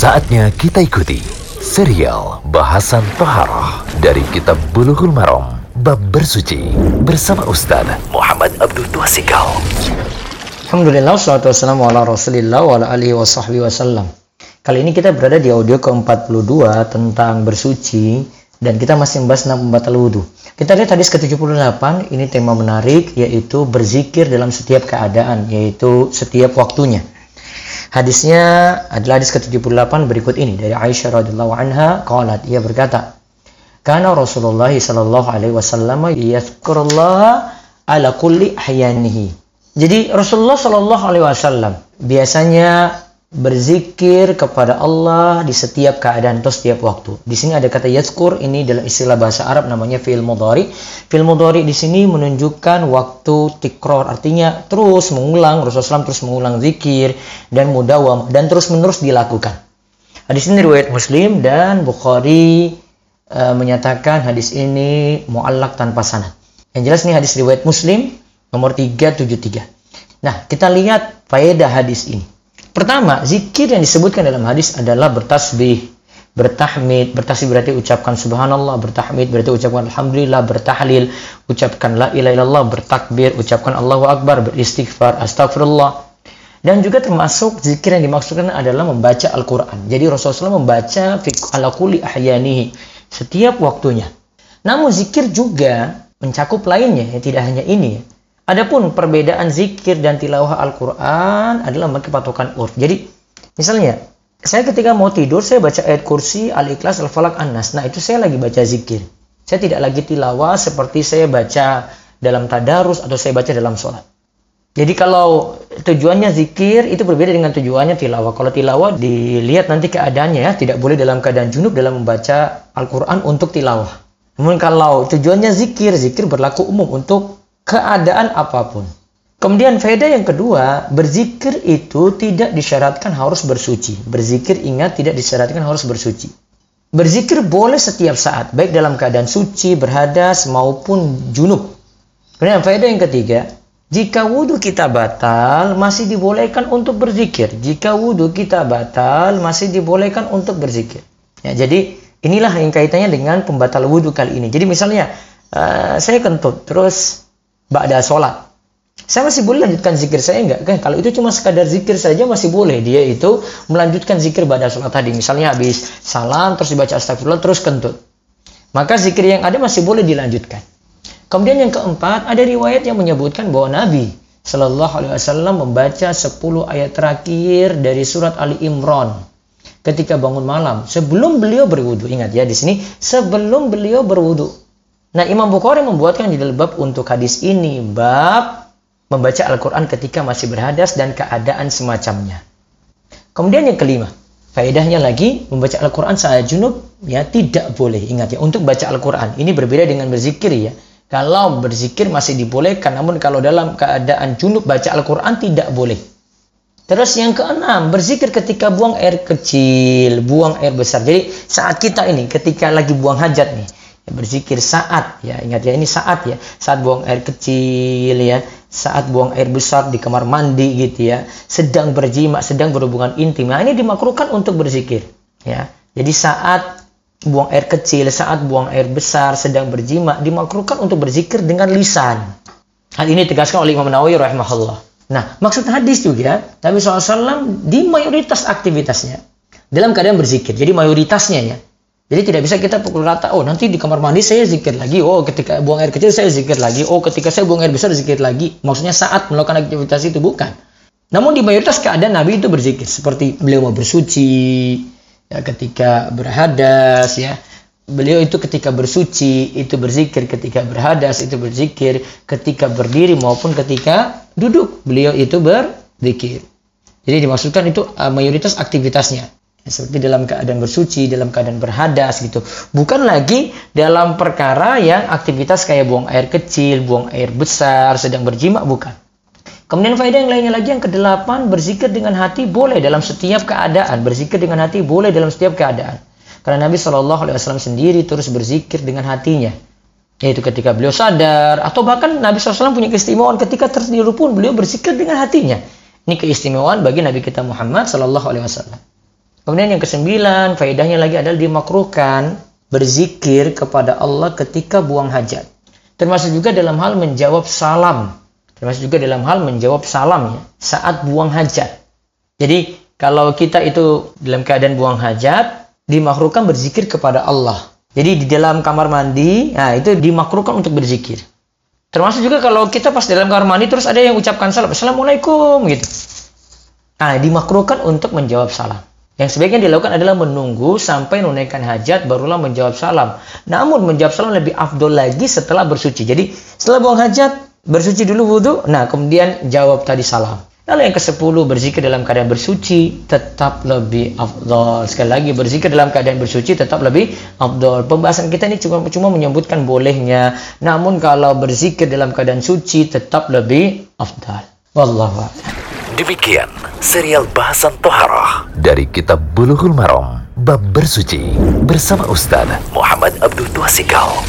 Saatnya kita ikuti serial bahasan Toharoh dari Kitab Bulughul Maram Bab Bersuci bersama Ustaz Muhammad Abdul Tuasikal. Alhamdulillah, wassalatu wassalamu ala rasulillah wa ala alihi wa sahbihi wasallam. Kali ini kita berada di audio ke-42 tentang bersuci dan kita masih membahas enam pembatal wudhu. Kita lihat hadis ke-78, ini tema menarik yaitu berzikir dalam setiap keadaan, yaitu setiap waktunya. Hadisnya adalah hadis ke-78 berikut ini dari Aisyah radhiyallahu anha qalat ia berkata Kana Rasulullah sallallahu alaihi wasallam yadhkurullaha ala kulli ahyanihi. Jadi Rasulullah sallallahu alaihi wasallam biasanya berzikir kepada Allah di setiap keadaan atau setiap waktu. Di sini ada kata yazkur ini dalam istilah bahasa Arab namanya fi'il mudhari. Fi'il mudhari di sini menunjukkan waktu tikror artinya terus mengulang Rasulullah terus mengulang zikir dan mudawam dan terus menerus dilakukan. Hadis ini riwayat Muslim dan Bukhari e, menyatakan hadis ini muallak tanpa sanad. Yang jelas ini hadis riwayat Muslim nomor 373. Nah, kita lihat faedah hadis ini. Pertama, zikir yang disebutkan dalam hadis adalah bertasbih, bertahmid. Bertasbih berarti ucapkan subhanallah, bertahmid berarti ucapkan alhamdulillah, bertahlil, ucapkan la ilaha illallah, bertakbir, ucapkan Allahu akbar, beristighfar, astagfirullah. Dan juga termasuk zikir yang dimaksudkan adalah membaca Al-Quran. Jadi Rasulullah membaca ala kulli ahyanihi setiap waktunya. Namun zikir juga mencakup lainnya, ya tidak hanya ini. Adapun perbedaan zikir dan tilawah Al-Quran adalah memakai patokan urf. Jadi, misalnya, saya ketika mau tidur, saya baca ayat kursi, Al-Ikhlas, Al-Falak, An-Nas. Nah, itu saya lagi baca zikir. Saya tidak lagi tilawah seperti saya baca dalam tadarus atau saya baca dalam sholat. Jadi kalau tujuannya zikir itu berbeda dengan tujuannya tilawah. Kalau tilawah dilihat nanti keadaannya ya, tidak boleh dalam keadaan junub dalam membaca Al-Quran untuk tilawah. Namun kalau tujuannya zikir, zikir berlaku umum untuk keadaan apa pun. Kemudian faedah yang kedua, berzikir itu tidak disyaratkan harus bersuci. Berzikir ingat tidak disyaratkan harus bersuci. Berzikir boleh setiap saat, baik dalam keadaan suci, berhadas, maupun junub. Kemudian faedah yang ketiga, jika wudhu kita batal, masih dibolehkan untuk berzikir. Jika wudhu kita batal, masih dibolehkan untuk berzikir. Ya, jadi inilah yang kaitannya dengan pembatal wudhu kali ini. Jadi misalnya, uh, saya kentut, terus ba'da sholat. Saya masih boleh lanjutkan zikir saya enggak kan? Kalau itu cuma sekadar zikir saja masih boleh. Dia itu melanjutkan zikir pada sholat tadi. Misalnya habis salam terus dibaca astagfirullah terus kentut. Maka zikir yang ada masih boleh dilanjutkan. Kemudian yang keempat ada riwayat yang menyebutkan bahwa Nabi Shallallahu Alaihi Wasallam membaca 10 ayat terakhir dari surat Ali Imran ketika bangun malam sebelum beliau berwudu. Ingat ya di sini sebelum beliau berwudu. Nah, Imam Bukhari membuatkan judul bab untuk hadis ini, bab membaca Al-Quran ketika masih berhadas dan keadaan semacamnya. Kemudian yang kelima, faedahnya lagi, membaca Al-Quran saat junub, ya tidak boleh. Ingat ya, untuk baca Al-Quran, ini berbeda dengan berzikir ya. Kalau berzikir masih dibolehkan, namun kalau dalam keadaan junub baca Al-Quran tidak boleh. Terus yang keenam, berzikir ketika buang air kecil, buang air besar. Jadi saat kita ini, ketika lagi buang hajat nih, berzikir saat. Ya ingat ya ini saat ya. Saat buang air kecil ya. Saat buang air besar di kamar mandi gitu ya. Sedang berjima sedang berhubungan intim. Nah ini dimakruhkan untuk berzikir. Ya jadi saat buang air kecil saat buang air besar sedang berjima dimakruhkan untuk berzikir dengan lisan. Hal ini ditegaskan oleh Imam Nawawi rahimahullah. Nah maksud hadis juga Nabi SAW di mayoritas aktivitasnya dalam keadaan berzikir. Jadi mayoritasnya ya jadi tidak bisa kita pukul rata, oh nanti di kamar mandi saya zikir lagi, oh ketika buang air kecil saya zikir lagi, oh ketika saya buang air besar zikir lagi. Maksudnya saat melakukan aktivitas itu bukan. Namun di mayoritas keadaan Nabi itu berzikir, seperti beliau mau bersuci, ya ketika berhadas, ya beliau itu ketika bersuci itu berzikir, ketika berhadas itu berzikir, ketika berdiri maupun ketika duduk beliau itu berzikir. Jadi dimaksudkan itu uh, mayoritas aktivitasnya seperti dalam keadaan bersuci, dalam keadaan berhadas gitu. Bukan lagi dalam perkara yang aktivitas kayak buang air kecil, buang air besar, sedang berjima, bukan. Kemudian faedah yang lainnya lagi yang kedelapan, berzikir dengan hati boleh dalam setiap keadaan. Berzikir dengan hati boleh dalam setiap keadaan. Karena Nabi Shallallahu Alaihi Wasallam sendiri terus berzikir dengan hatinya. Yaitu ketika beliau sadar, atau bahkan Nabi SAW punya keistimewaan ketika tertidur pun beliau berzikir dengan hatinya. Ini keistimewaan bagi Nabi kita Muhammad Shallallahu Alaihi Wasallam. Kemudian yang kesembilan, faedahnya lagi adalah dimakruhkan berzikir kepada Allah ketika buang hajat. Termasuk juga dalam hal menjawab salam. Termasuk juga dalam hal menjawab salam ya, saat buang hajat. Jadi kalau kita itu dalam keadaan buang hajat, dimakruhkan berzikir kepada Allah. Jadi di dalam kamar mandi, nah itu dimakruhkan untuk berzikir. Termasuk juga kalau kita pas dalam kamar mandi terus ada yang ucapkan salam, Assalamualaikum gitu. Nah, dimakruhkan untuk menjawab salam. Yang sebaiknya dilakukan adalah menunggu sampai menunaikan hajat barulah menjawab salam. Namun menjawab salam lebih afdol lagi setelah bersuci. Jadi setelah buang hajat, bersuci dulu wudhu, nah kemudian jawab tadi salam. Lalu yang ke-10 berzikir dalam keadaan bersuci tetap lebih afdol. Sekali lagi berzikir dalam keadaan bersuci tetap lebih afdol. Pembahasan kita ini cuma cuma menyebutkan bolehnya. Namun kalau berzikir dalam keadaan suci tetap lebih afdal. Wallahu Demikian serial bahasan toharah dari kitab Bulughul Maram bab bersuci bersama Ustaz Muhammad Abdul Tuasikal.